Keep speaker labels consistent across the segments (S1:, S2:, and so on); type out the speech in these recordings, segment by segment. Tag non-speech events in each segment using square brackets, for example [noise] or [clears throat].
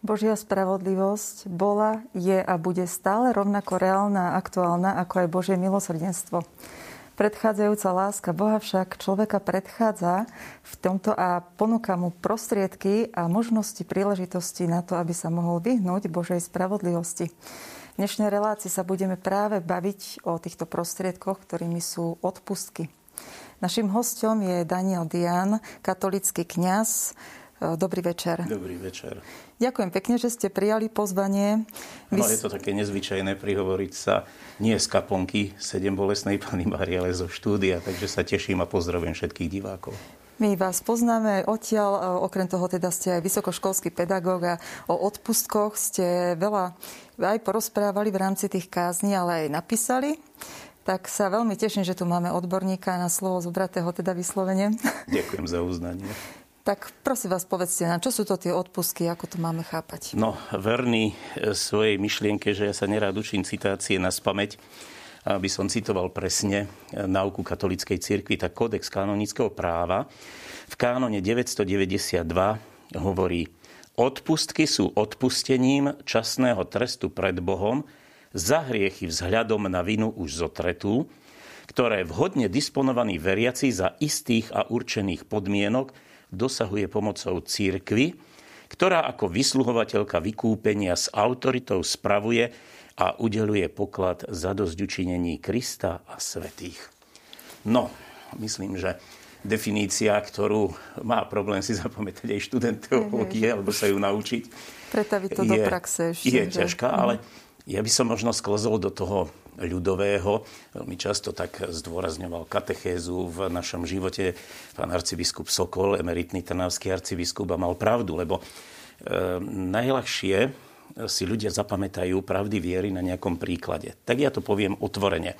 S1: Božia spravodlivosť bola, je a bude stále rovnako reálna a aktuálna ako aj Božie milosrdenstvo. Predchádzajúca láska Boha však človeka predchádza v tomto a ponúka mu prostriedky a možnosti príležitosti na to, aby sa mohol vyhnúť Božej spravodlivosti. V dnešnej relácii sa budeme práve baviť o týchto prostriedkoch, ktorými sú odpustky. Našim hostom je Daniel Dian, katolický kňaz, Dobrý večer.
S2: Dobrý večer.
S1: Ďakujem pekne, že ste prijali pozvanie.
S2: Vy... No, je to také nezvyčajné prihovoriť sa nie z kaponky sedem bolesnej Pany Márie, ale zo štúdia, takže sa teším a pozdravujem všetkých divákov.
S1: My vás poznáme odtiaľ, okrem toho teda ste aj vysokoškolský pedagóg a o odpustkoch ste veľa aj porozprávali v rámci tých kázni, ale aj napísali. Tak sa veľmi teším, že tu máme odborníka na slovo zobratého teda vyslovene.
S2: Ďakujem za uznanie.
S1: Tak prosím vás, povedzte nám, čo sú to tie odpusky, ako to máme chápať?
S2: No, verný e, svojej myšlienke, že ja sa nerád učím citácie na spameť, aby som citoval presne e, náuku katolíckej cirkvi, tak kódex kanonického práva v kánone 992 hovorí, odpustky sú odpustením časného trestu pred Bohom za hriechy vzhľadom na vinu už zotretú, ktoré vhodne disponovaní veriaci za istých a určených podmienok dosahuje pomocou církvy, ktorá ako vysluhovateľka vykúpenia s autoritou spravuje a udeluje poklad za dosť Krista a svetých. No, myslím, že definícia, ktorú má problém si zapamätať aj študent teológie, alebo sa ju naučiť.
S1: Pretaviť to je, do praxe ešte.
S2: Je že? ťažká, ale ja by som možno sklzol do toho ľudového. Veľmi často tak zdôrazňoval katechézu v našom živote pán arcibiskup Sokol, emeritný trnavský arcibiskup a mal pravdu, lebo e, najľahšie si ľudia zapamätajú pravdy viery na nejakom príklade. Tak ja to poviem otvorene.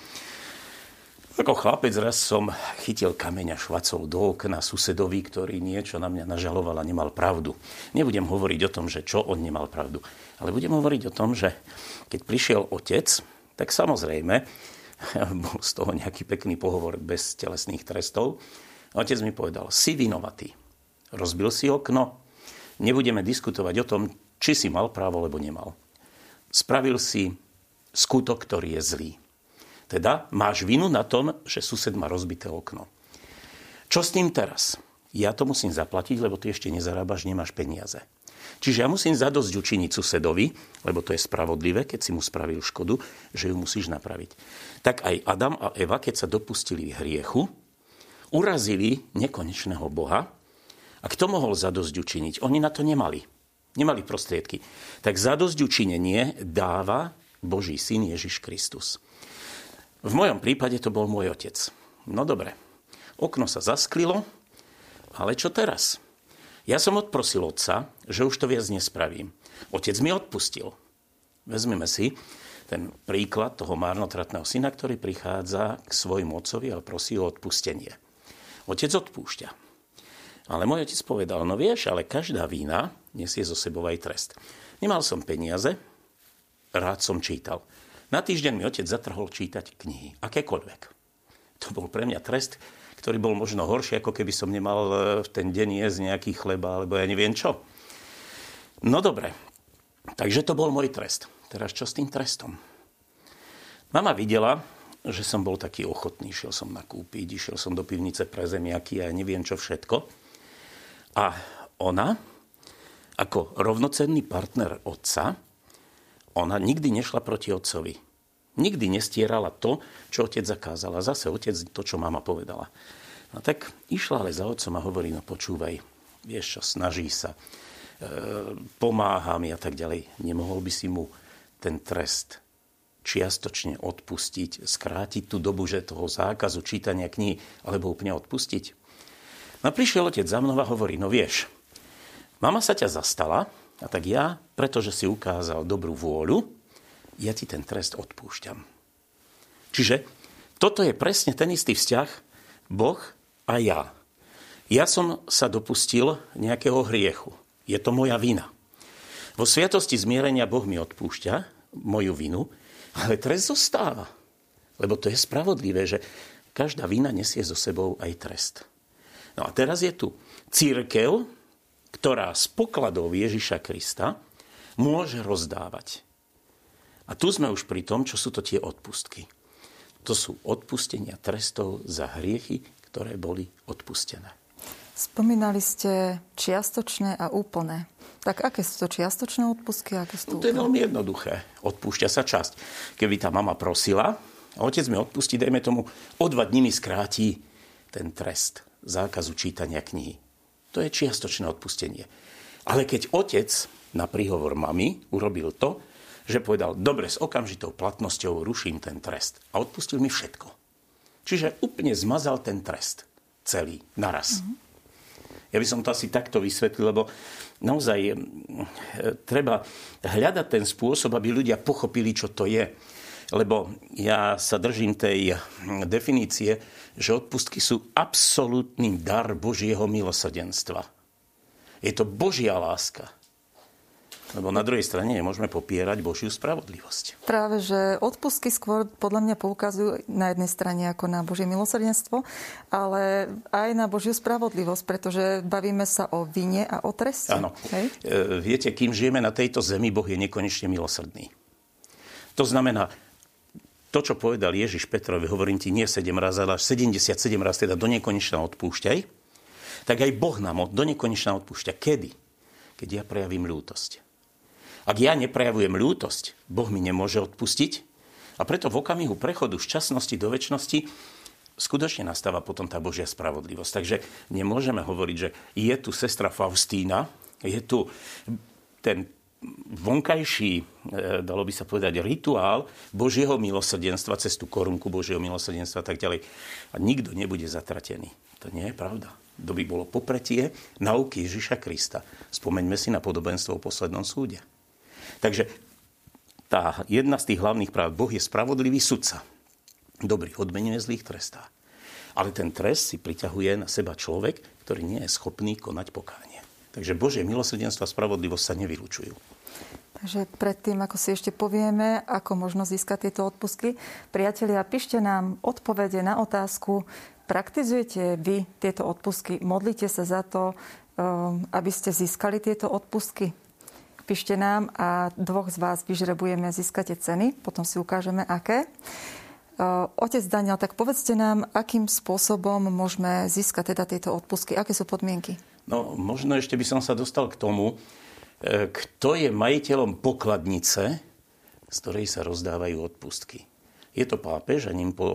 S2: Ako chlapec raz som chytil kameň a švacol do okna susedovi, ktorý niečo na mňa nažaloval a nemal pravdu. Nebudem hovoriť o tom, že čo on nemal pravdu, ale budem hovoriť o tom, že keď prišiel otec tak samozrejme, [laughs] bol z toho nejaký pekný pohovor bez telesných trestov. Otec mi povedal, si vinovatý. Rozbil si okno, nebudeme diskutovať o tom, či si mal právo, alebo nemal. Spravil si skutok, ktorý je zlý. Teda máš vinu na tom, že sused má rozbité okno. Čo s tým teraz? Ja to musím zaplatiť, lebo ty ešte nezarábaš, nemáš peniaze. Čiže ja musím zadosť učiniť susedovi, lebo to je spravodlivé, keď si mu spravil škodu, že ju musíš napraviť. Tak aj Adam a Eva, keď sa dopustili hriechu, urazili nekonečného Boha. A kto mohol zadosť učiniť? Oni na to nemali. Nemali prostriedky. Tak zadosť učinenie dáva Boží syn Ježiš Kristus. V mojom prípade to bol môj otec. No dobre, okno sa zasklilo, ale čo teraz? Ja som odprosil otca, že už to viac nespravím. Otec mi odpustil. Vezmeme si ten príklad toho márnotratného syna, ktorý prichádza k svojmu otcovi a prosí o odpustenie. Otec odpúšťa. Ale môj otec povedal, no vieš, ale každá vína nesie zo sebou aj trest. Nemal som peniaze, rád som čítal. Na týždeň mi otec zatrhol čítať knihy, akékoľvek. To bol pre mňa trest, ktorý bol možno horší, ako keby som nemal e, v ten deň jesť nejaký chleba, alebo ja neviem čo. No dobre, takže to bol môj trest. Teraz čo s tým trestom? Mama videla, že som bol taký ochotný, šiel som nakúpiť, išiel som do pivnice pre zemiaky a ja neviem čo všetko. A ona, ako rovnocenný partner otca, ona nikdy nešla proti otcovi Nikdy nestierala to, čo otec zakázal. A zase otec to, čo mama povedala. No tak išla ale za otcom a hovorí, no počúvaj, vieš čo, snaží sa, e, pomáha mi a tak ďalej. Nemohol by si mu ten trest čiastočne odpustiť, skrátiť tú dobu, že toho zákazu čítania kníh, alebo úplne odpustiť? No prišiel otec za mnou a hovorí, no vieš, mama sa ťa zastala, a tak ja, pretože si ukázal dobrú vôľu, ja ti ten trest odpúšťam. Čiže toto je presne ten istý vzťah Boh a ja. Ja som sa dopustil nejakého hriechu. Je to moja vina. Vo sviatosti zmierenia Boh mi odpúšťa moju vinu, ale trest zostáva. Lebo to je spravodlivé, že každá vina nesie so sebou aj trest. No a teraz je tu církev, ktorá z pokladov Ježiša Krista môže rozdávať. A tu sme už pri tom, čo sú to tie odpustky. To sú odpustenia trestov za hriechy, ktoré boli odpustené.
S1: Spomínali ste čiastočné a úplné. Tak aké sú to čiastočné odpustky? Aké sú to,
S2: no, to je veľmi jednoduché. Odpúšťa sa časť. Keby tá mama prosila, a otec mi odpustí, dajme tomu, o dva dní mi skráti ten trest zákazu čítania knihy. To je čiastočné odpustenie. Ale keď otec na príhovor mamy urobil to, že povedal, dobre, s okamžitou platnosťou ruším ten trest. A odpustil mi všetko. Čiže úplne zmazal ten trest. Celý, naraz. Mm-hmm. Ja by som to asi takto vysvetlil, lebo naozaj e, treba hľadať ten spôsob, aby ľudia pochopili, čo to je. Lebo ja sa držím tej definície, že odpustky sú absolútny dar Božieho milosrdenstva. Je to Božia láska. Lebo na druhej strane nemôžeme popierať Božiu spravodlivosť.
S1: Práve, že odpustky skôr podľa mňa poukazujú na jednej strane ako na Božie milosrdenstvo, ale aj na Božiu spravodlivosť, pretože bavíme sa o vine a o treste.
S2: Áno. Hej? E, viete, kým žijeme na tejto zemi, Boh je nekonečne milosrdný. To znamená, to, čo povedal Ježiš Petrovi, hovorím ti nie 7 raz, ale až 77 raz, teda do nekonečna odpúšťaj, tak aj Boh nám do nekonečna odpúšťa. Kedy? Keď ja prejavím ľútosť. Ak ja neprejavujem ľútosť, Boh mi nemôže odpustiť. A preto v okamihu prechodu z časnosti do väčšnosti skutočne nastáva potom tá Božia spravodlivosť. Takže nemôžeme hovoriť, že je tu sestra Faustína, je tu ten vonkajší, e, dalo by sa povedať, rituál Božieho milosrdenstva, cez tú korunku Božieho milosrdenstva a tak ďalej. A nikto nebude zatratený. To nie je pravda. To by bolo popretie nauky Ježiša Krista. Spomeňme si na podobenstvo o poslednom súde. Takže tá jedna z tých hlavných práv, Boh je spravodlivý sudca. Dobrý odmenuje zlých trestá. Ale ten trest si priťahuje na seba človek, ktorý nie je schopný konať pokánie. Takže Božie milosrdenstvo a spravodlivosť sa nevylučujú.
S1: Takže predtým, ako si ešte povieme, ako možno získať tieto odpustky, priatelia, píšte nám odpovede na otázku, praktizujete vy tieto odpustky, modlite sa za to, um, aby ste získali tieto odpustky? Píšte nám a dvoch z vás vyžrebujeme, získate ceny, potom si ukážeme, aké. Otec Daniel, tak povedzte nám, akým spôsobom môžeme získať teda tieto odpustky, aké sú podmienky?
S2: No, možno ešte by som sa dostal k tomu, e, kto je majiteľom pokladnice, z ktorej sa rozdávajú odpustky. Je to pápež a ním po, e,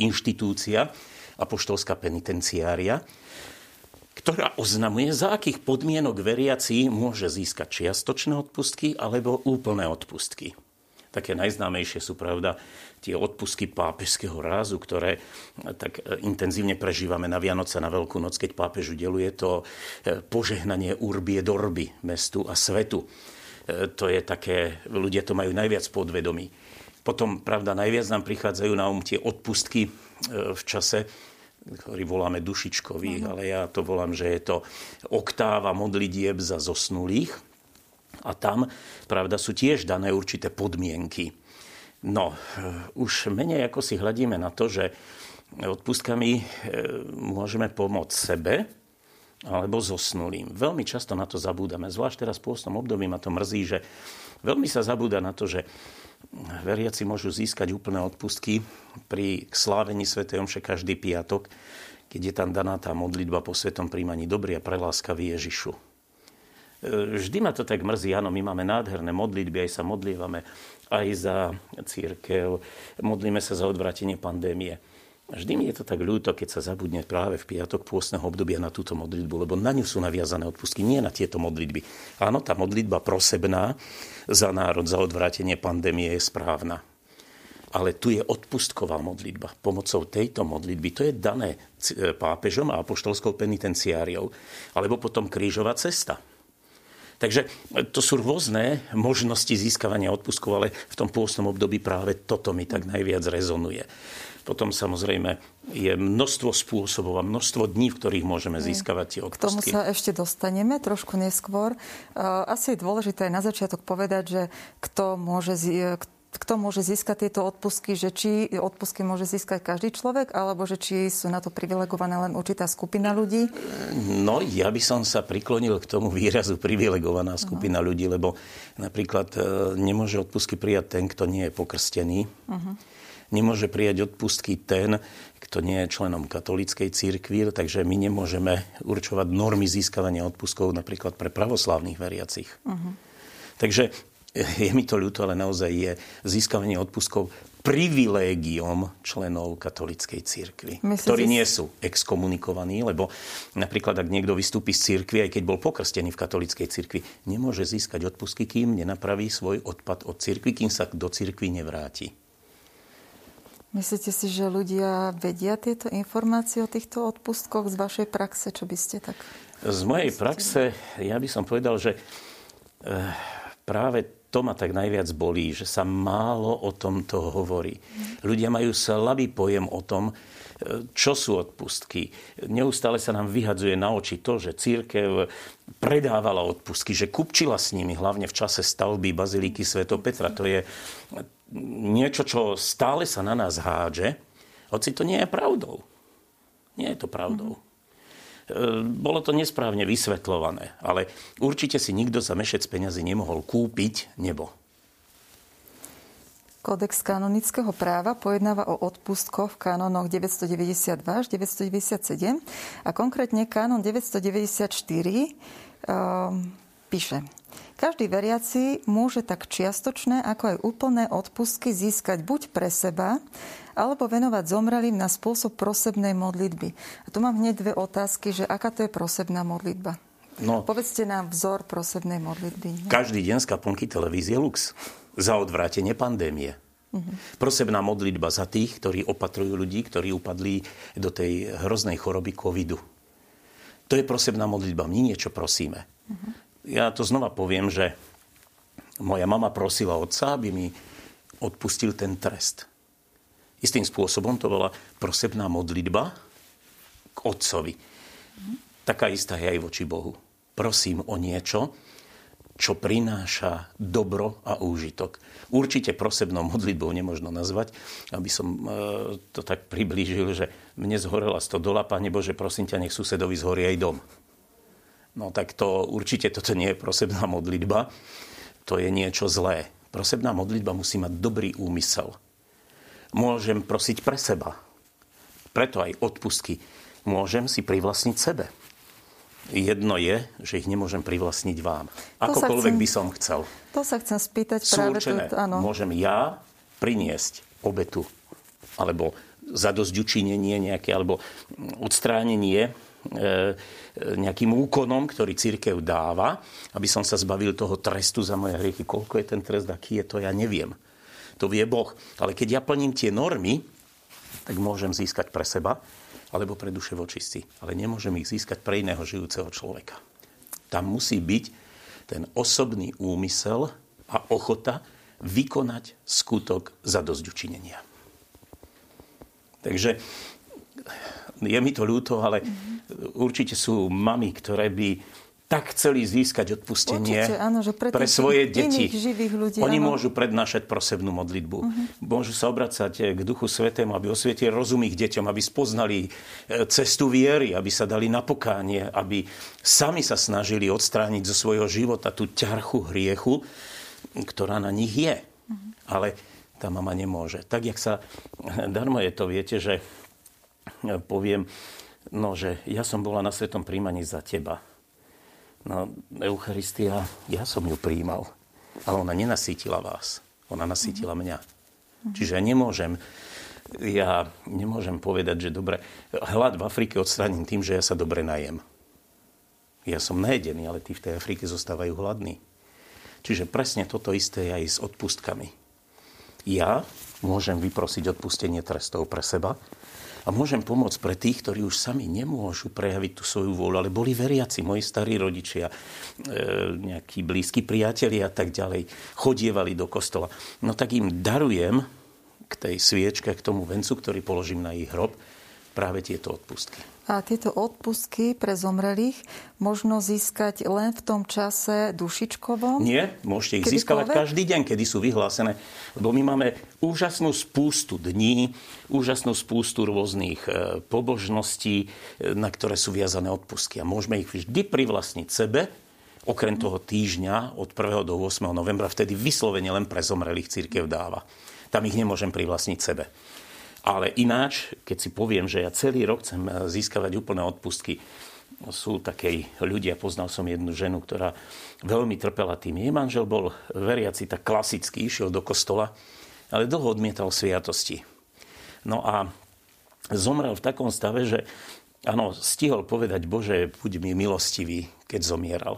S2: inštitúcia, apoštolská penitenciária, ktorá oznamuje, za akých podmienok veriaci môže získať čiastočné odpustky alebo úplné odpustky. Také najznámejšie sú, pravda, tie odpustky pápežského rázu, ktoré tak e, intenzívne prežívame na Vianoce, na Veľkú noc, keď pápež udeluje to e, požehnanie urbie dorby mestu a svetu. To je také, ľudia to majú najviac podvedomí. Potom, pravda, najviac nám prichádzajú na um tie odpustky v čase ktorý voláme dušičkových, uh-huh. ale ja to volám, že je to oktáva modlitieb za zosnulých. A tam, pravda, sú tiež dané určité podmienky. No, eh, už menej ako si hľadíme na to, že odpustkami eh, môžeme pomôcť sebe alebo zosnulým. Veľmi často na to zabúdame, zvlášť teraz v pôstnom období ma to mrzí, že veľmi sa zabúda na to, že veriaci môžu získať úplné odpustky pri slávení Sv. Omše každý piatok, keď je tam daná tá modlitba po svetom príjmaní dobrý a preláskavý Ježišu. E, vždy ma to tak mrzí, áno, my máme nádherné modlitby, aj sa modlívame aj za církev, modlíme sa za odvratenie pandémie. Vždy mi je to tak ľúto, keď sa zabudne práve v piatok pôstneho obdobia na túto modlitbu, lebo na ňu sú naviazané odpustky, nie na tieto modlitby. Áno, tá modlitba prosebná za národ, za odvrátenie pandémie je správna. Ale tu je odpustková modlitba. Pomocou tejto modlitby, to je dané pápežom a apoštolskou penitenciáriou. Alebo potom krížová cesta. Takže to sú rôzne možnosti získavania odpustkov, ale v tom pôstnom období práve toto mi tak najviac rezonuje. Potom samozrejme je množstvo spôsobov a množstvo dní, v ktorých môžeme získavať tie odpustky.
S1: K tomu sa ešte dostaneme trošku neskôr. Asi je dôležité na začiatok povedať, že kto môže kto môže získať tieto odpustky, že či odpustky môže získať každý človek, alebo že či sú na to privilegované len určitá skupina ľudí?
S2: No, ja by som sa priklonil k tomu výrazu privilegovaná skupina uh-huh. ľudí, lebo napríklad e, nemôže odpustky prijať ten, kto nie je pokrstený. Uh-huh. Nemôže prijať odpustky ten, kto nie je členom katolíckej církvy, takže my nemôžeme určovať normy získavania odpustkov napríklad pre pravoslávnych veriacich. Uh-huh. Takže je mi to ľúto, ale naozaj je získavanie odpustkov privilégiom členov katolíckej církvy, Myslíte ktorí nie sú exkomunikovaní, lebo napríklad, ak niekto vystúpi z církvy, aj keď bol pokrstený v katolíckej církvi, nemôže získať odpustky, kým nenapraví svoj odpad od církvy, kým sa do církvy nevráti.
S1: Myslíte si, že ľudia vedia tieto informácie o týchto odpustkoch z vašej praxe? Čo by ste tak...
S2: Z mojej praxe, ja by som povedal, že eh, práve to ma tak najviac bolí, že sa málo o tomto hovorí. Ľudia majú slabý pojem o tom, čo sú odpustky. Neustále sa nám vyhadzuje na oči to, že církev predávala odpustky, že kupčila s nimi, hlavne v čase stavby Bazilíky Sv. Petra. To je niečo, čo stále sa na nás hádže, hoci to nie je pravdou. Nie je to pravdou. E, bolo to nesprávne vysvetľované, ale určite si nikto za mešec peňazí nemohol kúpiť nebo.
S1: Kódex kanonického práva pojednáva o odpustkoch v kanonoch 992 až 997 a konkrétne kanon 994 um, píše každý veriaci môže tak čiastočné, ako aj úplné odpustky získať buď pre seba, alebo venovať zomrelým na spôsob prosebnej modlitby. A tu mám hneď dve otázky, že aká to je prosebná modlitba? No, Povedzte nám vzor prosebnej modlitby.
S2: Ne? Každý deň z kaplnky televízie Lux. Za odvrátenie pandémie. Uh-huh. Prosebná modlitba za tých, ktorí opatrujú ľudí, ktorí upadli do tej hroznej choroby covidu. To je prosebná modlitba. My niečo prosíme. Uh-huh ja to znova poviem, že moja mama prosila otca, aby mi odpustil ten trest. Istým spôsobom to bola prosebná modlitba k otcovi. Taká istá je aj voči Bohu. Prosím o niečo, čo prináša dobro a úžitok. Určite prosebnou modlitbou nemožno nazvať, aby som e, to tak priblížil, že mne zhorela stodola, Pane Bože, prosím ťa, nech susedovi zhorí aj dom. No tak to určite toto nie je prosebná modlitba. To je niečo zlé. Prosebná modlitba musí mať dobrý úmysel. Môžem prosiť pre seba. Preto aj odpustky. Môžem si privlastniť sebe. Jedno je, že ich nemôžem privlastniť vám. Akokoľvek chcem, by som chcel.
S1: To sa chcem spýtať Sú práve
S2: určené. tu. Áno. Môžem ja priniesť obetu alebo zadozďučinenie nejaké, alebo odstránenie nejakým úkonom, ktorý církev dáva, aby som sa zbavil toho trestu za moje hriechy. Koľko je ten trest, aký je to, ja neviem. To vie Boh. Ale keď ja plním tie normy, tak môžem získať pre seba alebo pre duše vočistí. Ale nemôžem ich získať pre iného žijúceho človeka. Tam musí byť ten osobný úmysel a ochota vykonať skutok za dosť učinenia. Takže je mi to ľúto, ale mm-hmm. určite sú mami, ktoré by tak chceli získať odpustenie
S1: Určite, áno, že pre,
S2: pre svoje deti.
S1: Živých ľudí,
S2: Oni
S1: áno.
S2: môžu prednášať prosebnú modlitbu. Uh-huh. Môžu sa obracať k Duchu Svetému, aby osvietil rozum ich deťom, aby spoznali e, cestu viery, aby sa dali na pokánie, aby sami sa snažili odstrániť zo svojho života tú ťarchu hriechu, ktorá na nich je. Uh-huh. Ale tá mama nemôže. Tak, jak sa... Darmo je to, viete, že poviem, no, že ja som bola na svetom príjmaní za teba. No, Eucharistia, ja som ju príjmal, ale ona nenasítila vás. Ona nasítila mňa. Čiže ja nemôžem, ja nemôžem povedať, že dobre, hlad v Afrike odstraním tým, že ja sa dobre najem. Ja som najedený, ale tí v tej Afrike zostávajú hladní. Čiže presne toto isté je aj s odpustkami. Ja môžem vyprosiť odpustenie trestov pre seba, a môžem pomôcť pre tých, ktorí už sami nemôžu prejaviť tú svoju vôľu, ale boli veriaci, moji starí rodičia, e, nejakí blízki priatelia a tak ďalej, chodievali do kostola. No tak im darujem k tej sviečke, k tomu vencu, ktorý položím na ich hrob, práve tieto odpustky.
S1: A tieto odpustky pre zomrelých možno získať len v tom čase dušičkovom?
S2: Nie, môžete ich získavať každý deň, kedy sú vyhlásené. Lebo my máme úžasnú spústu dní, úžasnú spústu rôznych e, pobožností, e, na ktoré sú viazané odpustky. A môžeme ich vždy privlastniť sebe, okrem toho týždňa od 1. do 8. novembra, vtedy vyslovene len pre zomrelých církev dáva. Tam ich nemôžem privlastniť sebe. Ale ináč, keď si poviem, že ja celý rok chcem eh, získavať úplné odpustky, sú také ľudia, poznal som jednu ženu, ktorá veľmi trpela tým. Jej manžel bol veriaci tak klasicky, išiel do kostola, ale dlho odmietal sviatosti. No a zomrel v takom stave, že áno, stihol povedať, Bože, buď mi milostivý, keď zomieral.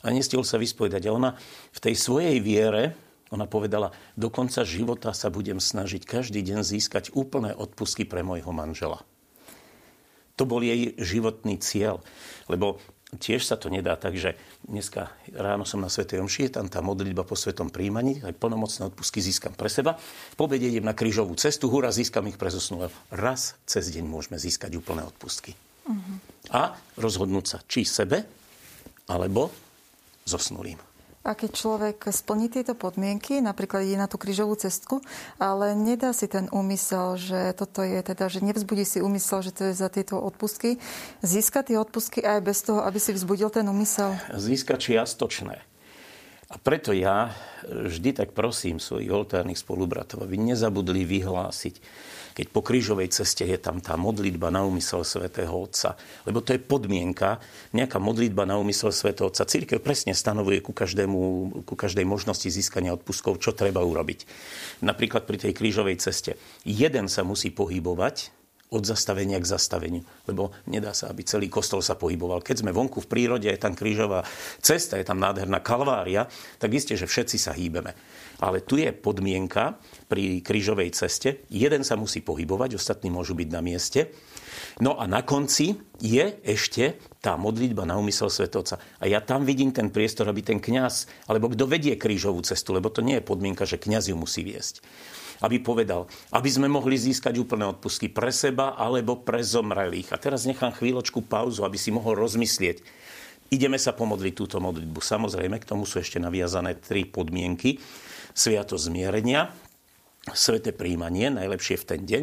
S2: A nestihol sa vyspovedať. A ona v tej svojej viere ona povedala, do konca života sa budem snažiť každý deň získať úplné odpusky pre môjho manžela. To bol jej životný cieľ. Lebo tiež sa to nedá tak, že dneska ráno som na Svetej Omši, je tam tá modlitba po Svetom príjmaní, aj plnomocné odpusky získam pre seba. Po obede idem na krížovú cestu, hura, získam ich pre zosnulého. Raz cez deň môžeme získať úplné odpustky. Uh-huh. A rozhodnúť sa, či sebe, alebo zosnulým.
S1: A keď človek splní tieto podmienky, napríklad ide na tú krížovú cestku, ale nedá si ten úmysel, že toto je teda, že nevzbudí si úmysel, že to je za tieto odpustky, získa tie odpustky aj bez toho, aby si vzbudil ten úmysel?
S2: Získa čiastočné. A preto ja vždy tak prosím svojich oltárnych spolubratov, aby nezabudli vyhlásiť keď po krížovej ceste je tam tá modlitba na úmysel svätého Otca. Lebo to je podmienka, nejaká modlitba na úmysel svätého Otca. Církev presne stanovuje ku, každému, ku každej možnosti získania odpuskov, čo treba urobiť. Napríklad pri tej krížovej ceste. Jeden sa musí pohybovať, od zastavenia k zastaveniu. Lebo nedá sa, aby celý kostol sa pohyboval. Keď sme vonku v prírode, je tam krížová cesta, je tam nádherná kalvária, tak isté, že všetci sa hýbeme. Ale tu je podmienka pri krížovej ceste. Jeden sa musí pohybovať, ostatní môžu byť na mieste. No a na konci je ešte tá modlitba na úmysel svetovca. A ja tam vidím ten priestor, aby ten kňaz, alebo kto vedie krížovú cestu, lebo to nie je podmienka, že kňaz ju musí viesť aby povedal, aby sme mohli získať úplné odpustky pre seba alebo pre zomrelých. A teraz nechám chvíľočku pauzu, aby si mohol rozmyslieť. Ideme sa pomodliť túto modlitbu. Samozrejme, k tomu sú ešte naviazané tri podmienky. Sviato zmierenia, sveté príjmanie, najlepšie v ten deň,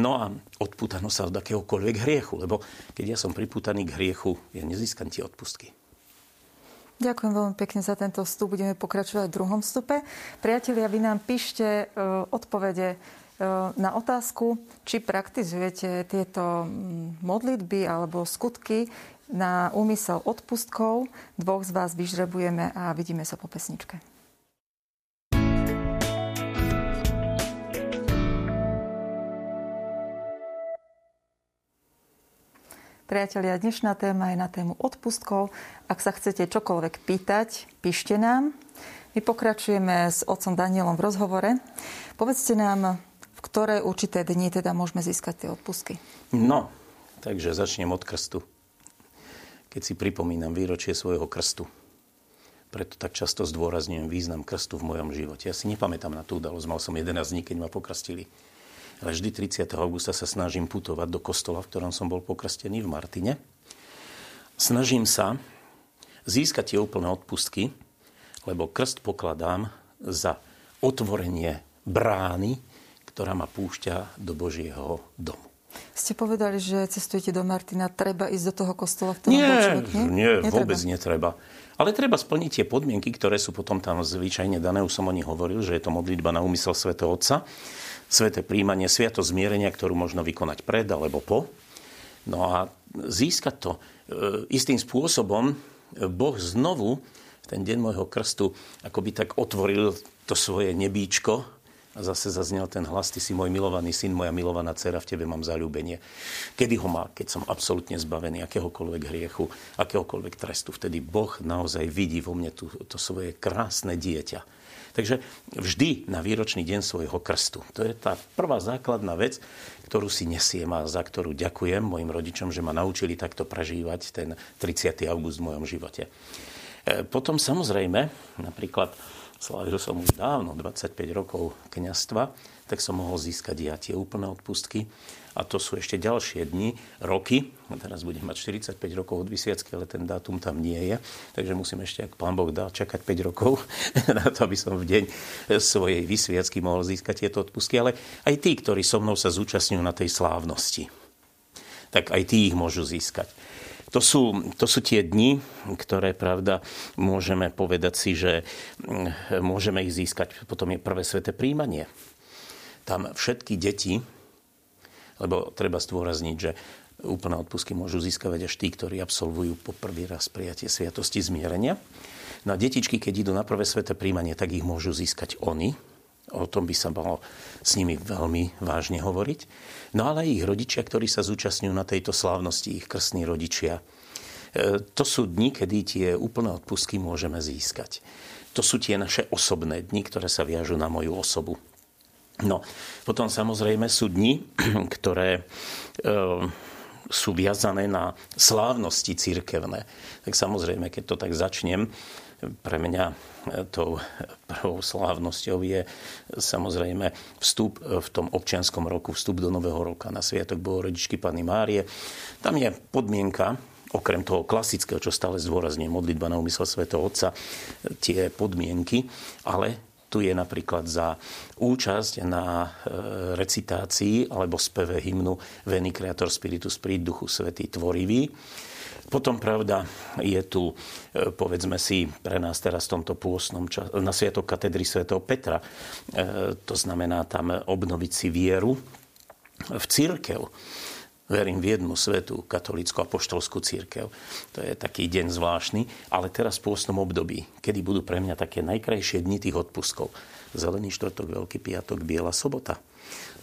S2: no a odpútano sa od akéhokoľvek hriechu, lebo keď ja som pripútaný k hriechu, ja nezískam tie odpustky.
S1: Ďakujem veľmi pekne za tento vstup. Budeme pokračovať v druhom vstupe. Priatelia, vy nám píšte e, odpovede e, na otázku, či praktizujete tieto modlitby alebo skutky na úmysel odpustkov. Dvoch z vás vyžrebujeme a vidíme sa po pesničke. Priatelia, dnešná téma je na tému odpustkov. Ak sa chcete čokoľvek pýtať, píšte nám. My pokračujeme s otcom Danielom v rozhovore. Povedzte nám, v ktoré určité dni teda môžeme získať tie odpustky.
S2: No, takže začnem od krstu. Keď si pripomínam výročie svojho krstu, preto tak často zdôrazňujem význam krstu v mojom živote. Ja si nepamätám na tú udalosť, mal som 11 dní, keď ma pokrstili ale vždy 30. augusta sa snažím putovať do kostola, v ktorom som bol pokrstený v Martine. Snažím sa získať tie úplné odpustky, lebo krst pokladám za otvorenie brány, ktorá ma púšťa do Božieho domu.
S1: Ste povedali, že cestujete do Martina, treba ísť do toho kostola v tom
S2: nie, človek, nie? Nie, netreba. vôbec netreba. Ale treba splniť tie podmienky, ktoré sú potom tam zvyčajne dané. Už som o nich hovoril, že je to modlitba na úmysel Sv. Otca sveté príjmanie, sviato zmierenia, ktorú možno vykonať pred alebo po. No a získať to e, istým spôsobom, e, Boh znovu v ten deň môjho krstu akoby tak otvoril to svoje nebíčko a zase zaznel ten hlas, ty si môj milovaný syn, moja milovaná dcera, v tebe mám zalúbenie. Kedy ho má, keď som absolútne zbavený akéhokoľvek hriechu, akéhokoľvek trestu, vtedy Boh naozaj vidí vo mne tú, to svoje krásne dieťa Takže vždy na výročný deň svojho krstu. To je tá prvá základná vec, ktorú si nesiem a za ktorú ďakujem mojim rodičom, že ma naučili takto prežívať ten 30. august v mojom živote. E, potom samozrejme, napríklad slávil som už dávno, 25 rokov kňastva, tak som mohol získať ja tie úplné odpustky. A to sú ešte ďalšie dni, roky. A teraz budem mať 45 rokov od vysviacky, ale ten dátum tam nie je. Takže musím ešte, ak pán Boh dá, čakať 5 rokov [laughs] na to, aby som v deň svojej vysviacky mohol získať tieto odpustky. Ale aj tí, ktorí so mnou sa zúčastňujú na tej slávnosti, tak aj tí ich môžu získať. To sú, to sú tie dni, ktoré, pravda, môžeme povedať si, že mm, môžeme ich získať. Potom je prvé sveté príjmanie. Tam všetky deti, lebo treba stôrazniť, že úplné odpusky môžu získavať až tí, ktorí absolvujú po prvý raz prijatie sviatosti zmierenia. No a detičky, keď idú na prvé sveté príjmanie, tak ich môžu získať oni. O tom by sa malo s nimi veľmi vážne hovoriť. No ale aj ich rodičia, ktorí sa zúčastňujú na tejto slávnosti, ich krstní rodičia. E, to sú dni, kedy tie úplné odpustky môžeme získať. To sú tie naše osobné dni, ktoré sa viažú na moju osobu. No, potom samozrejme sú dni, [clears throat] ktoré e, sú viazané na slávnosti církevné. Tak samozrejme, keď to tak začnem, pre mňa e, tou prvou slávnosťou je samozrejme vstup v tom občianskom roku, vstup do Nového roka na Sviatok Bohorodičky Pany Márie. Tam je podmienka, okrem toho klasického, čo stále zdôrazňuje modlitba na úmysel Svetého Otca, tie podmienky, ale tu je napríklad za účasť na e, recitácii alebo speve hymnu Veni Creator Spiritus Sprit Duchu Svetý Tvorivý potom, pravda, je tu, e, povedzme si, pre nás teraz v tomto pôsnom čas, na Sviatok katedry svätého Petra. E, to znamená tam obnoviť si vieru v církev. Verím v jednu svetú katolickú apoštolskú církev. To je taký deň zvláštny, ale teraz v pôstnom období, kedy budú pre mňa také najkrajšie dni tých odpuskov. Zelený štvrtok, Veľký piatok, Biela sobota –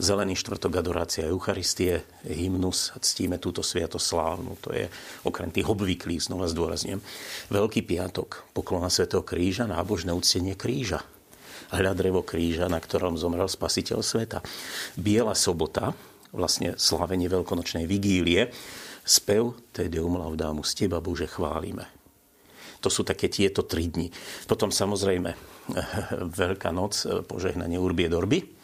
S2: Zelený štvrtok adorácia Eucharistie, hymnus, ctíme túto sviatosť slávnu. To je okrem tých obvyklých, znova zdôrazňujem. Veľký piatok, poklona Svetého kríža, nábožné uctenie kríža. Hľad drevo kríža, na ktorom zomrel spasiteľ sveta. Biela sobota, vlastne slávenie veľkonočnej vigílie, spev Te Deum Laudamus, Teba Bože chválime. To sú také tieto tri dni. Potom samozrejme [laughs] Veľká noc, požehnanie Urbie Dorby,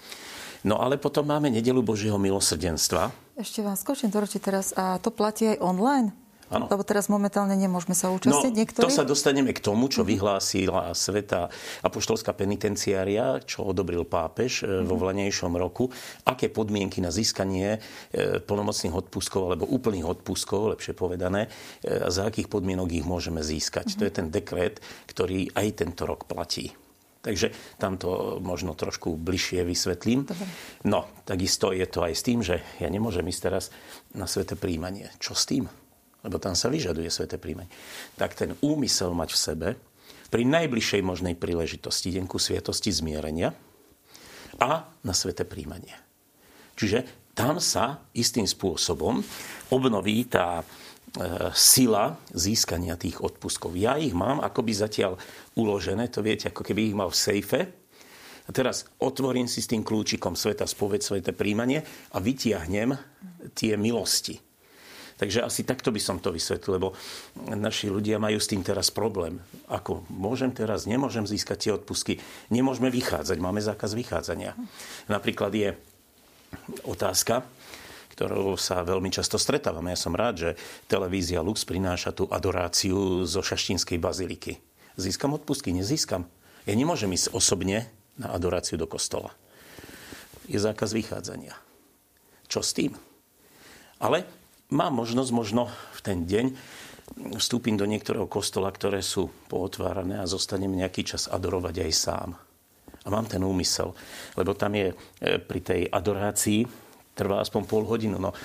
S2: No ale potom máme nedelu Božieho milosrdenstva.
S1: Ešte vám skočím do roči teraz. A to platí aj online? Ano. Lebo teraz momentálne nemôžeme sa účastniť no, niektorí.
S2: To sa dostaneme k tomu, čo mhm. vyhlásila sveta apoštolská penitenciária, čo odobril pápež mm-hmm. vo mhm. vlanejšom roku. Aké podmienky na získanie e, plnomocných odpustkov alebo úplných odpustkov, lepšie povedané, e, a za akých podmienok ich môžeme získať. Mm-hmm. To je ten dekret, ktorý aj tento rok platí. Takže tam to možno trošku bližšie vysvetlím. Dobre. No, takisto je to aj s tým, že ja nemôžem ísť teraz na sveté príjmanie. Čo s tým? Lebo tam sa vyžaduje sveté príjmanie. Tak ten úmysel mať v sebe pri najbližšej možnej príležitosti Denku Sviatosti zmierenia a na sveté príjmanie. Čiže tam sa istým spôsobom obnoví tá sila získania tých odpustkov. Ja ich mám akoby zatiaľ uložené, to viete, ako keby ich mal v sejfe. A teraz otvorím si s tým kľúčikom sveta spoved, sveté príjmanie a vytiahnem tie milosti. Takže asi takto by som to vysvetlil, lebo naši ľudia majú s tým teraz problém. Ako môžem teraz, nemôžem získať tie odpustky, nemôžeme vychádzať, máme zákaz vychádzania. Napríklad je otázka, ktorou sa veľmi často stretávame. Ja som rád, že televízia Lux prináša tú adoráciu zo Šaštínskej baziliky. Získam odpustky? Nezískam. Ja nemôžem ísť osobne na adoráciu do kostola. Je zákaz vychádzania. Čo s tým? Ale mám možnosť možno v ten deň vstúpim do niektorého kostola, ktoré sú pootvárané a zostanem nejaký čas adorovať aj sám. A mám ten úmysel, lebo tam je e, pri tej adorácii trvá aspoň pol hodinu. No,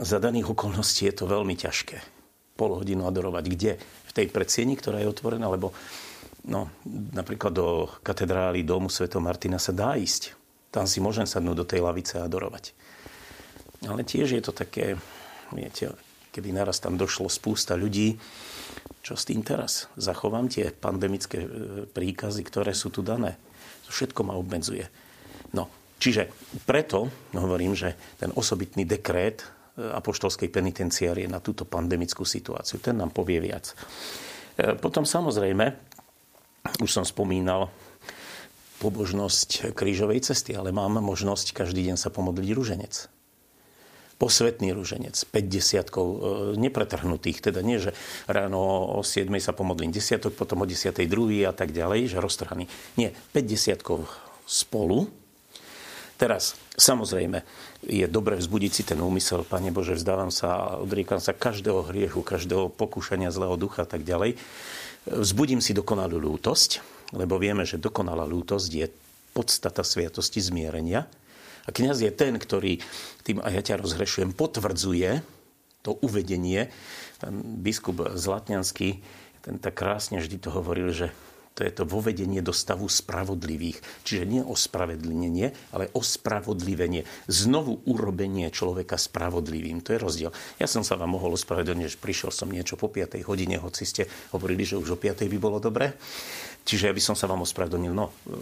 S2: za daných okolností je to veľmi ťažké. Pol hodinu adorovať. Kde? V tej predsieni, ktorá je otvorená? Lebo no, napríklad do katedrály domu Sv. Martina sa dá ísť. Tam si môžem sadnúť do tej lavice a adorovať. Ale tiež je to také, viete, keby naraz tam došlo spústa ľudí, čo s tým teraz? Zachovám tie pandemické e, príkazy, ktoré sú tu dané. To všetko ma obmedzuje. No, Čiže preto hovorím, že ten osobitný dekrét e, apoštolskej penitenciárie na túto pandemickú situáciu, ten nám povie viac. E, potom samozrejme, už som spomínal pobožnosť krížovej cesty, ale mám možnosť každý deň sa pomodliť rúženec. Posvetný rúženec, 5 desiatkov e, nepretrhnutých, teda nie, že ráno o 7 sa pomodlím desiatok, potom o 10 druhý a tak ďalej, že roztrhaný. Nie, 5 desiatkov spolu. Teraz, samozrejme, je dobre vzbudiť si ten úmysel, Pane Bože, vzdávam sa a odriekam sa každého hriechu, každého pokúšania zlého ducha a tak ďalej. Vzbudím si dokonalú lútosť, lebo vieme, že dokonalá lútosť je podstata sviatosti zmierenia. A kniaz je ten, ktorý tým, a ja ťa rozhrešujem, potvrdzuje to uvedenie. Ten biskup Zlatňanský, ten tak krásne vždy to hovoril, že to je to vovedenie do stavu spravodlivých. Čiže nie ospravedlnenie, ale ospravodlivenie. Znovu urobenie človeka spravodlivým. To je rozdiel. Ja som sa vám mohol ospravedlniť, že prišiel som niečo po 5. hodine, hoci ste hovorili, že už o 5. by bolo dobre. Čiže ja by som sa vám ospravedlnil, no, e,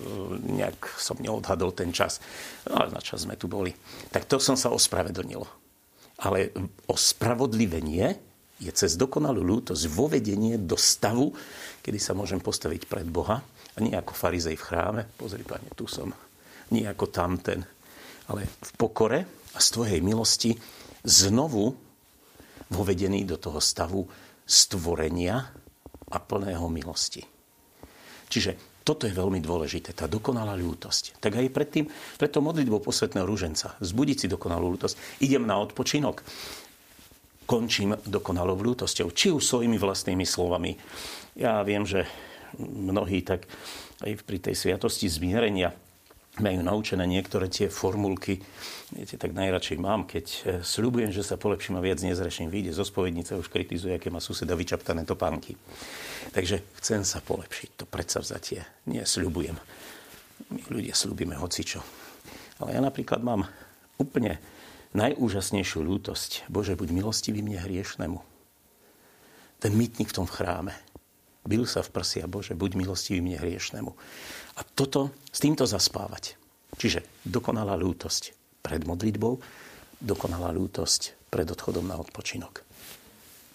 S2: nejak som neodhadol ten čas. No, ale na čas sme tu boli. Tak to som sa ospravedlnil. Ale ospravodlivenie je cez dokonalú lútosť vovedenie do stavu, kedy sa môžem postaviť pred Boha a nie ako farizej v chráme, pozri pane, tu som, nie ako tamten, ale v pokore a z tvojej milosti znovu vovedený do toho stavu stvorenia a plného milosti. Čiže toto je veľmi dôležité, tá dokonalá ľútosť. Tak aj predtým, preto modlitbou posvetného rúženca, zbudiť si dokonalú ľútosť. Idem na odpočinok končím dokonalou ľútosťou, či už svojimi vlastnými slovami. Ja viem, že mnohí tak aj pri tej sviatosti zmierenia majú naučené niektoré tie formulky. Viete, tak najradšej mám, keď e, sľubujem, že sa polepším a viac nezreším. Vyjde zo spovednice, už kritizuje, aké má suseda vyčaptané topánky. Takže chcem sa polepšiť, to predsavzatie. Nie sľubujem. My ľudia sľubíme hocičo. Ale ja napríklad mám úplne najúžasnejšiu ľútosť. Bože, buď milostivý mne hriešnemu. Ten mytník v tom chráme. Bil sa v prsia, Bože, buď milostivý mne hriešnemu. A toto, s týmto zaspávať. Čiže dokonalá ľútosť pred modlitbou, dokonalá ľútosť pred odchodom na odpočinok.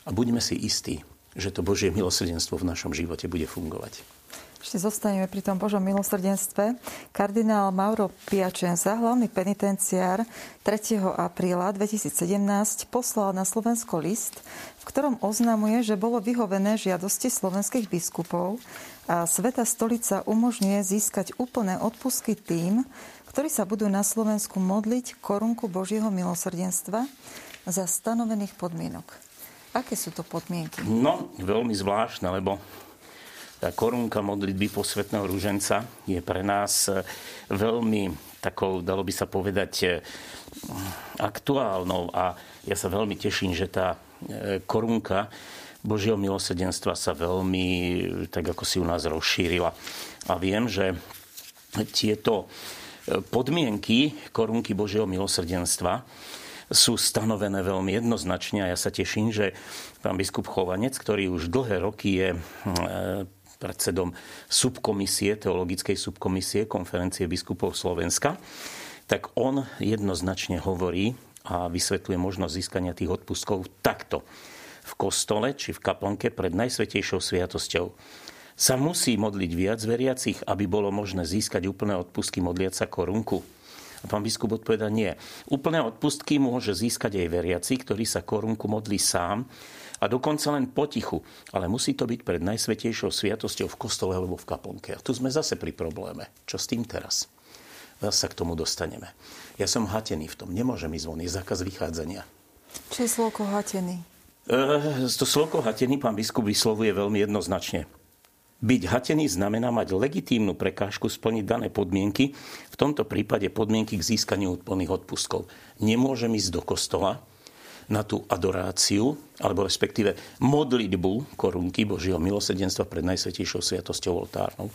S2: A buďme si istí, že to Božie milosrdenstvo v našom živote bude fungovať.
S1: Ešte zostaneme pri tom Božom milosrdenstve. Kardinál Mauro Piačenza, hlavný penitenciár 3. apríla 2017 poslal na Slovensko list, v ktorom oznamuje, že bolo vyhovené žiadosti slovenských biskupov a Sveta stolica umožňuje získať úplné odpusky tým, ktorí sa budú na Slovensku modliť korunku Božieho milosrdenstva za stanovených podmienok. Aké sú to podmienky?
S2: No, veľmi zvláštne, lebo tá korunka modlitby posvetného rúženca je pre nás e, veľmi takou, dalo by sa povedať, e, aktuálnou a ja sa veľmi teším, že tá e, korunka Božieho milosrdenstva sa veľmi, tak ako si u nás rozšírila. A viem, že tieto podmienky korunky Božieho milosrdenstva sú stanovené veľmi jednoznačne a ja sa teším, že pán biskup Chovanec, ktorý už dlhé roky je predsedom subkomisie, teologickej subkomisie konferencie biskupov Slovenska, tak on jednoznačne hovorí a vysvetľuje možnosť získania tých odpustkov takto. V kostole či v kaplnke pred najsvetejšou sviatosťou sa musí modliť viac veriacich, aby bolo možné získať úplné odpustky modliaca korunku. A pán biskup odpoveda nie. Úplné odpustky môže získať aj veriaci, ktorý sa korunku modlí sám a dokonca len potichu. Ale musí to byť pred najsvetejšou sviatosťou v kostole alebo v kaplnke. A tu sme zase pri probléme. Čo s tým teraz? Zase sa k tomu dostaneme. Ja som hatený v tom. Nemôžem ísť von. Je zákaz vychádzania.
S1: Čo je slovko hatený?
S2: E, to slovko hatený pán biskup vyslovuje veľmi jednoznačne. Byť hatený znamená mať legitímnu prekážku splniť dané podmienky, v tomto prípade podmienky k získaniu plných odpustkov. Nemôžem ísť do kostola, na tú adoráciu, alebo respektíve modlitbu korunky Božieho milosedenstva pred Najsvetejšou sviatosťou oltárnou,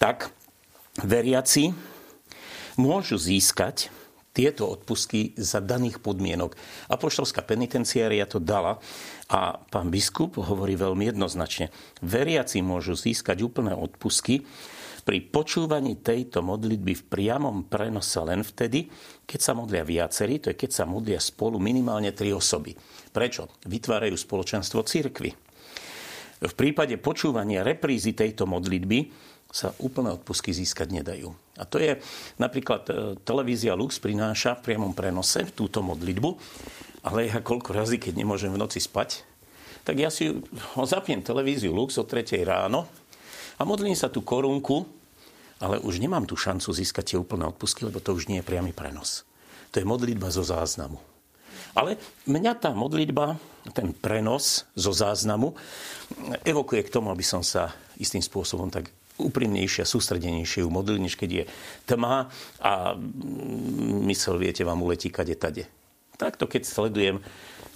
S2: tak veriaci môžu získať tieto odpustky za daných podmienok. Apoštolská penitenciária to dala a pán biskup hovorí veľmi jednoznačne. Veriaci môžu získať úplné odpustky pri počúvaní tejto modlitby v priamom prenose len vtedy, keď sa modlia viacerí, to je keď sa modlia spolu minimálne tri osoby. Prečo? Vytvárajú spoločenstvo cirkvy. V prípade počúvania reprízy tejto modlitby sa úplné odpusky získať nedajú. A to je napríklad e, televízia Lux prináša v priamom prenose túto modlitbu, ale ja koľko razy, keď nemôžem v noci spať, tak ja si ho zapiem televíziu Lux o 3 ráno a modlím sa tú korunku, ale už nemám tú šancu získať tie úplné odpusky, lebo to už nie je priamy prenos. To je modlitba zo záznamu. Ale mňa tá modlitba, ten prenos zo záznamu evokuje k tomu, aby som sa istým spôsobom tak úprimnejšie a sústredenejšie ju modlil, než keď je tma a mysel, viete, vám uletí kade tade. Takto, keď sledujem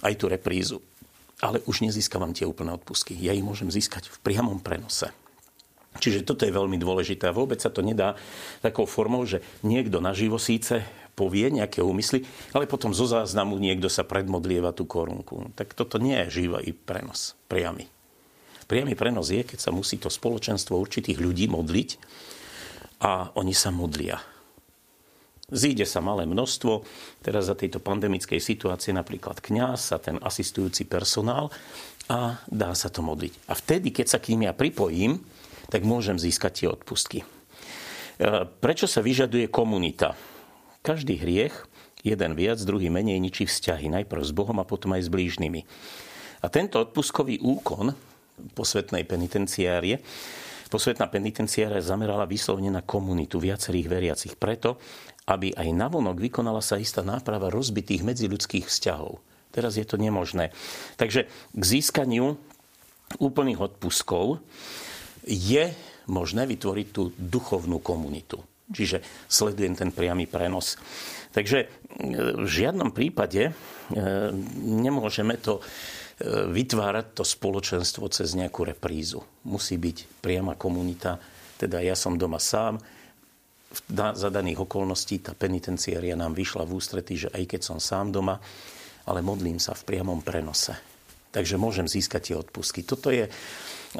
S2: aj tú reprízu. Ale už nezískavam tie úplné odpusky. Ja ich môžem získať v priamom prenose. Čiže toto je veľmi dôležité a vôbec sa to nedá takou formou, že niekto naživo síce povie nejaké úmysly, ale potom zo záznamu niekto sa predmodlieva tú korunku. Tak toto nie je živý prenos, priamy. Priamy prenos je, keď sa musí to spoločenstvo určitých ľudí modliť a oni sa modlia. Zíde sa malé množstvo, teraz za tejto pandemickej situácie napríklad kňaz a ten asistujúci personál a dá sa to modliť. A vtedy, keď sa k ním ja pripojím, tak môžem získať tie odpustky. E, prečo sa vyžaduje komunita? Každý hriech, jeden viac, druhý menej, ničí vzťahy. Najprv s Bohom a potom aj s blížnymi. A tento odpustkový úkon posvetnej penitenciárie. Posvetná penitenciária zamerala vyslovne na komunitu viacerých veriacich preto, aby aj navonok vykonala sa istá náprava rozbitých medziludských vzťahov. Teraz je to nemožné. Takže k získaniu úplných odpuskov je možné vytvoriť tú duchovnú komunitu. Čiže sledujem ten priamy prenos. Takže v žiadnom prípade e, nemôžeme to vytvárať to spoločenstvo cez nejakú reprízu. Musí byť priama komunita, teda ja som doma sám, za daných okolností tá penitenciária nám vyšla v ústretí, že aj keď som sám doma, ale modlím sa v priamom prenose. Takže môžem získať tie odpusky. Toto je,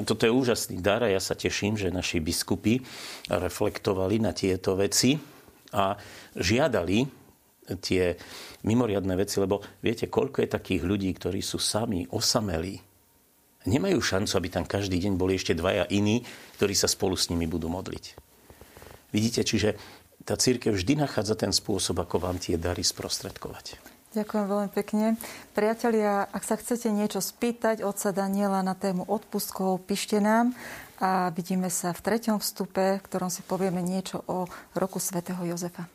S2: toto je úžasný dar a ja sa teším, že naši biskupy reflektovali na tieto veci a žiadali tie mimoriadne veci, lebo viete, koľko je takých ľudí, ktorí sú sami, osamelí. Nemajú šancu, aby tam každý deň boli ešte dvaja iní, ktorí sa spolu s nimi budú modliť. Vidíte, čiže tá církev vždy nachádza ten spôsob, ako vám tie dary sprostredkovať.
S1: Ďakujem veľmi pekne. Priatelia, ak sa chcete niečo spýtať od sa Daniela na tému odpustkov, píšte nám a vidíme sa v treťom vstupe, v ktorom si povieme niečo o roku svätého Jozefa.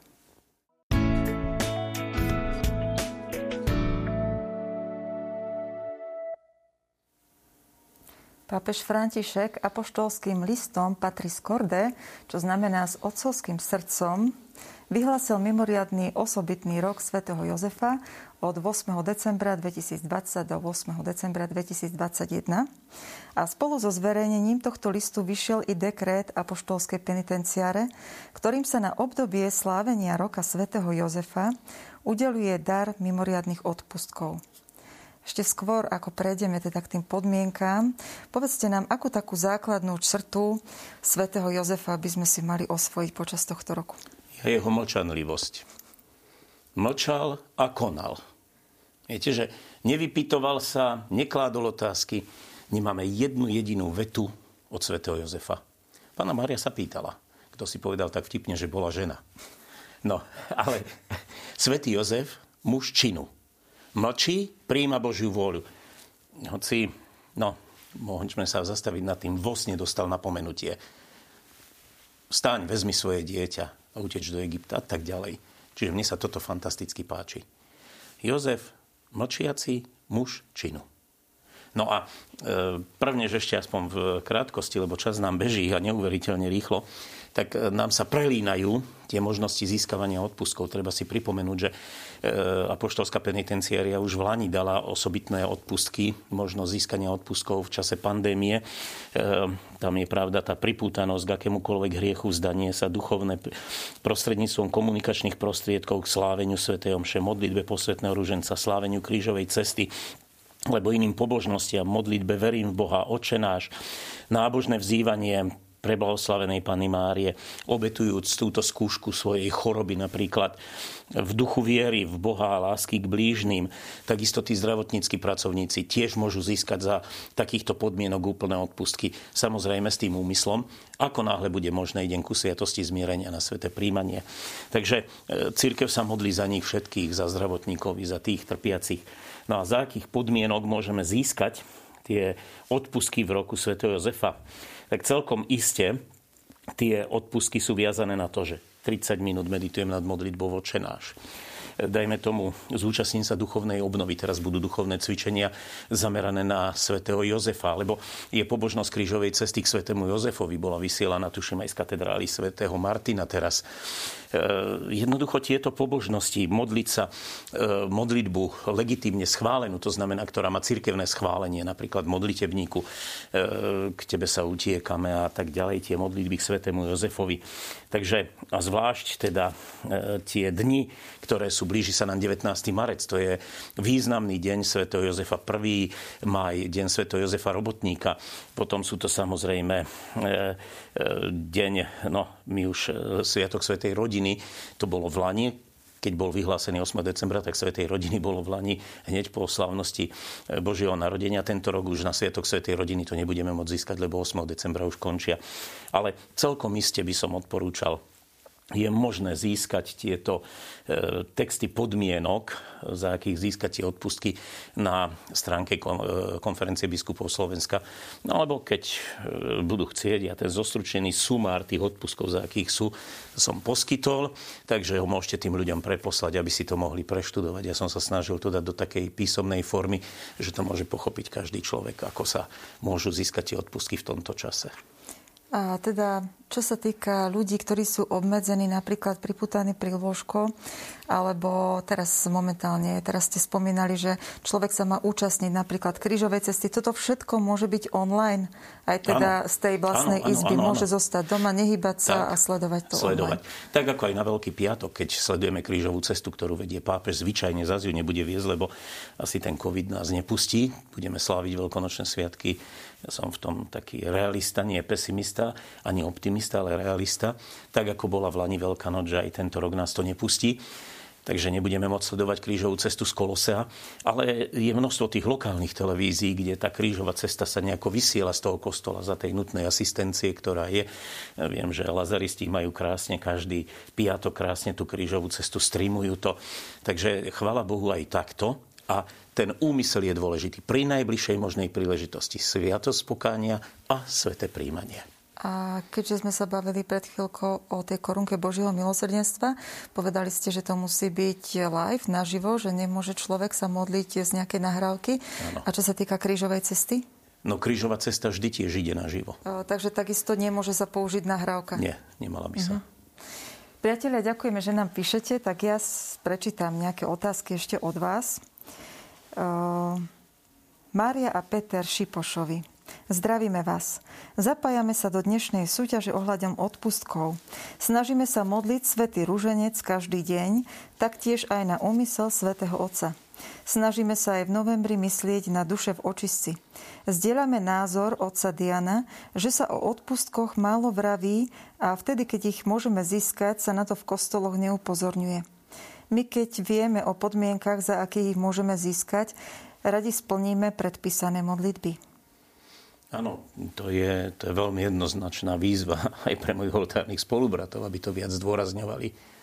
S1: Pápež František apoštolským listom Patris Corde, čo znamená s otcovským srdcom, vyhlásil mimoriadný osobitný rok svätého Jozefa od 8. decembra 2020 do 8. decembra 2021. A spolu so zverejnením tohto listu vyšiel i dekrét apoštolskej penitenciáre, ktorým sa na obdobie slávenia roka svätého Jozefa udeluje dar mimoriadných odpustkov. Ešte skôr, ako prejdeme teda k tým podmienkám, povedzte nám, akú takú základnú črtu svätého Jozefa by sme si mali osvojiť počas tohto roku.
S2: Je jeho mlčanlivosť. Mlčal a konal. Viete, že nevypitoval sa, nekládol otázky. Nemáme jednu jedinú vetu od svätého Jozefa. Pána Maria sa pýtala. Kto si povedal tak vtipne, že bola žena. No, ale svätý Jozef, muž činu mlčí, príjima Božiu vôľu. Hoci, no, môžeme sa zastaviť nad tým, vos nedostal napomenutie. Staň, vezmi svoje dieťa a uteč do Egypta a tak ďalej. Čiže mne sa toto fantasticky páči. Jozef, mlčiaci muž činu. No a e, prvne, že ešte aspoň v krátkosti, lebo čas nám beží a neuveriteľne rýchlo, tak e, nám sa prelínajú tie možnosti získavania odpustkov. Treba si pripomenúť, že e, apoštolská penitenciária už v Lani dala osobitné odpustky, možnosť získania odpustkov v čase pandémie. Tam je pravda tá pripútanosť k akémukoľvek hriechu, zdanie sa duchovné prostredníctvom komunikačných prostriedkov k sláveniu svätého mše, modlitbe posvetného ruženca, sláveniu krížovej cesty, lebo iným pobožnostiam, modlitbe verím v Boha, očenáš, nábožné vzývanie, preblahoslavenej Pany Márie, obetujúc túto skúšku svojej choroby napríklad v duchu viery, v Boha a lásky k blížnym. Takisto tí zdravotníckí pracovníci tiež môžu získať za takýchto podmienok úplné odpustky. Samozrejme s tým úmyslom, ako náhle bude možné idem ku sviatosti zmierenia na sveté príjmanie. Takže e, církev sa modlí za nich všetkých, za zdravotníkov, za tých trpiacich. No a za akých podmienok môžeme získať tie odpustky v roku svätého Jozefa? Tak celkom iste tie odpustky sú viazané na to, že 30 minút meditujem nad modlitbou voče dajme tomu, zúčastním sa duchovnej obnovy. Teraz budú duchovné cvičenia zamerané na svätého Jozefa, lebo je pobožnosť krížovej cesty k svätému Jozefovi. Bola vysielaná, tuším, aj z katedrály svätého Martina teraz. E, jednoducho tieto pobožnosti, modliť sa, e, modlitbu legitímne schválenú, to znamená, ktorá má cirkevné schválenie, napríklad modlitebníku, e, k tebe sa utiekame a tak ďalej, tie modlitby k svetému Jozefovi. Takže a zvlášť teda tie dni, ktoré sú, blíži sa nám 19. marec, to je významný deň svätého Jozefa, 1. maj, deň svätého Jozefa Robotníka. Potom sú to samozrejme deň, no my už Sviatok Svetej rodiny, rodiny. To bolo v Lani, keď bol vyhlásený 8. decembra, tak Svetej rodiny bolo v Lani hneď po slavnosti e, Božieho narodenia. Tento rok už na Sviatok Svetej rodiny to nebudeme môcť získať, lebo 8. decembra už končia. Ale celkom iste by som odporúčal je možné získať tieto e, texty podmienok, za akých získať tie odpustky na stránke e, konferencie biskupov Slovenska. No alebo keď e, budú chcieť, ja ten zostručený sumár tých odpustkov, za akých sú, som poskytol, takže ho môžete tým ľuďom preposlať, aby si to mohli preštudovať. Ja som sa snažil to dať do takej písomnej formy, že to môže pochopiť každý človek, ako sa môžu získať tie odpustky v tomto čase.
S1: A teda, čo sa týka ľudí, ktorí sú obmedzení, napríklad priputaní pri lôžko, alebo teraz momentálne, teraz ste spomínali, že človek sa má účastniť napríklad krížovej cesty. Toto všetko môže byť online. Aj teda ano. z tej vlastnej ano, izby ano, ano, môže ano. zostať doma, nehybať sa tak, a sledovať to sledovať.
S2: online. Tak ako aj na Veľký piatok, keď sledujeme krížovú cestu, ktorú vedie pápež, zvyčajne zase ju nebude viesť, lebo asi ten COVID nás nepustí. Budeme sláviť veľkonočné sviatky ja som v tom taký realista, nie pesimista, ani optimista, ale realista. Tak ako bola v Lani Veľká že aj tento rok nás to nepustí takže nebudeme môcť sledovať krížovú cestu z Kolosea. Ale je množstvo tých lokálnych televízií, kde tá krížová cesta sa nejako vysiela z toho kostola za tej nutnej asistencie, ktorá je. Ja viem, že lazaristi majú krásne každý piatok krásne tú krížovú cestu, streamujú to. Takže chvala Bohu aj takto. A ten úmysel je dôležitý. Pri najbližšej možnej príležitosti sviatosť pokánia a sveté príjmanie.
S1: A keďže sme sa bavili pred chvíľkou o tej korunke Božieho milosrdenstva, povedali ste, že to musí byť live, naživo, že nemôže človek sa modliť z nejakej nahrávky. Ano. A čo sa týka krížovej cesty?
S2: No krížová cesta vždy tiež ide naživo.
S1: O, takže takisto nemôže sa použiť nahrávka?
S2: Nie, nemala by sa. Uh-huh.
S1: Priatelia, ďakujeme, že nám píšete, tak ja prečítam nejaké otázky ešte od vás. Mária a Peter Šipošovi. Zdravíme vás. Zapájame sa do dnešnej súťaže ohľadom odpustkov. Snažíme sa modliť svätý rúženec každý deň, taktiež aj na úmysel svätého Otca. Snažíme sa aj v novembri myslieť na duše v očistci. Zdieľame názor otca Diana, že sa o odpustkoch málo vraví a vtedy, keď ich môžeme získať, sa na to v kostoloch neupozorňuje. My keď vieme o podmienkach, za akých ich môžeme získať, radi splníme predpísané modlitby.
S2: Áno, to je, to je veľmi jednoznačná výzva aj pre mojich oltárnych spolubratov, aby to viac zdôrazňovali.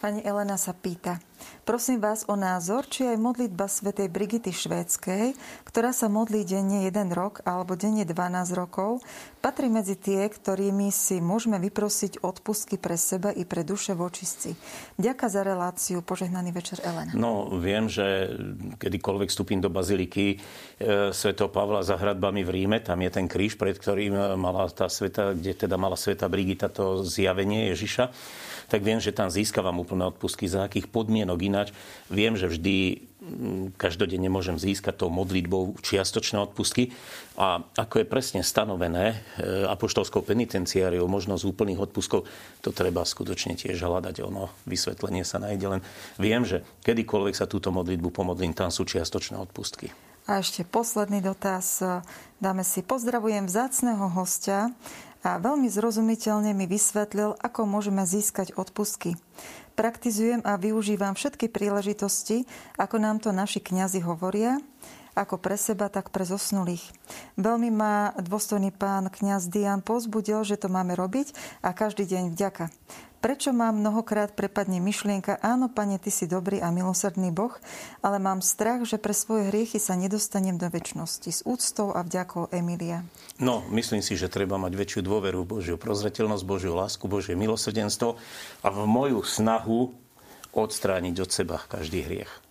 S1: Pani Elena sa pýta, Prosím vás o názor, či aj modlitba svätej Brigity Švédskej, ktorá sa modlí denne 1 rok alebo denne 12 rokov, patrí medzi tie, ktorými si môžeme vyprosiť odpustky pre seba i pre duše v očistci. Ďaká za reláciu. Požehnaný večer, Elena.
S2: No, viem, že kedykoľvek vstúpim do baziliky e, Sv. Pavla za hradbami v Ríme, tam je ten kríž, pred ktorým mala tá sveta, kde teda mala sveta Brigita to zjavenie Ježiša tak viem, že tam získavam úplné odpustky. Za akých podmienok ináč. Viem, že vždy mm, každodenne môžem získať tou modlitbou čiastočné odpustky. A ako je presne stanovené e, apoštolskou penitenciáriou možnosť úplných odpustkov, to treba skutočne tiež hľadať. Ono vysvetlenie sa nájde len. Viem, že kedykoľvek sa túto modlitbu pomodlím, tam sú čiastočné odpustky.
S1: A ešte posledný dotaz. Dáme si pozdravujem vzácného hostia a veľmi zrozumiteľne mi vysvetlil, ako môžeme získať odpustky. Praktizujem a využívam všetky príležitosti, ako nám to naši kňazi hovoria, ako pre seba, tak pre zosnulých. Veľmi ma dôstojný pán kňaz Dian pozbudil, že to máme robiť a každý deň vďaka. Prečo mám mnohokrát prepadne myšlienka, áno, pane, ty si dobrý a milosrdný Boh, ale mám strach, že pre svoje hriechy sa nedostanem do väčšnosti. S úctou a vďakou Emilia.
S2: No, myslím si, že treba mať väčšiu dôveru v Božiu prozretelnosť, Božiu lásku, Božie milosrdenstvo a v moju snahu odstrániť od seba každý hriech.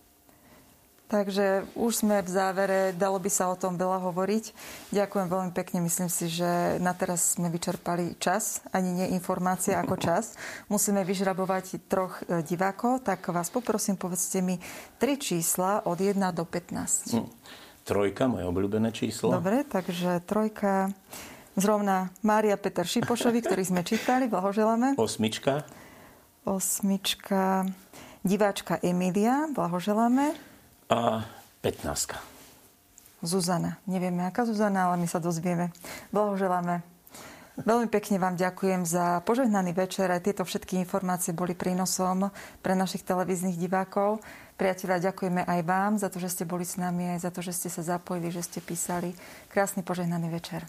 S1: Takže už sme v závere, dalo by sa o tom veľa hovoriť. Ďakujem veľmi pekne, myslím si, že na teraz sme vyčerpali čas, ani nie informácie ako čas. Musíme vyžrabovať troch e, divákov, tak vás poprosím, povedzte mi tri čísla od 1 do 15. Hm.
S2: Trojka, moje obľúbené číslo.
S1: Dobre, takže trojka. Zrovna Mária Peter Šipošovi, ktorý sme čítali, blahoželáme.
S2: Osmička.
S1: Osmička. Diváčka Emilia, blahoželáme
S2: a 15.
S1: Zuzana. Nevieme, aká Zuzana, ale my sa dozvieme. Blahoželáme. Veľmi pekne vám ďakujem za požehnaný večer. Aj tieto všetky informácie boli prínosom pre našich televíznych divákov. Priatelia, ďakujeme aj vám za to, že ste boli s nami, aj za to, že ste sa zapojili, že ste písali. Krásny požehnaný večer.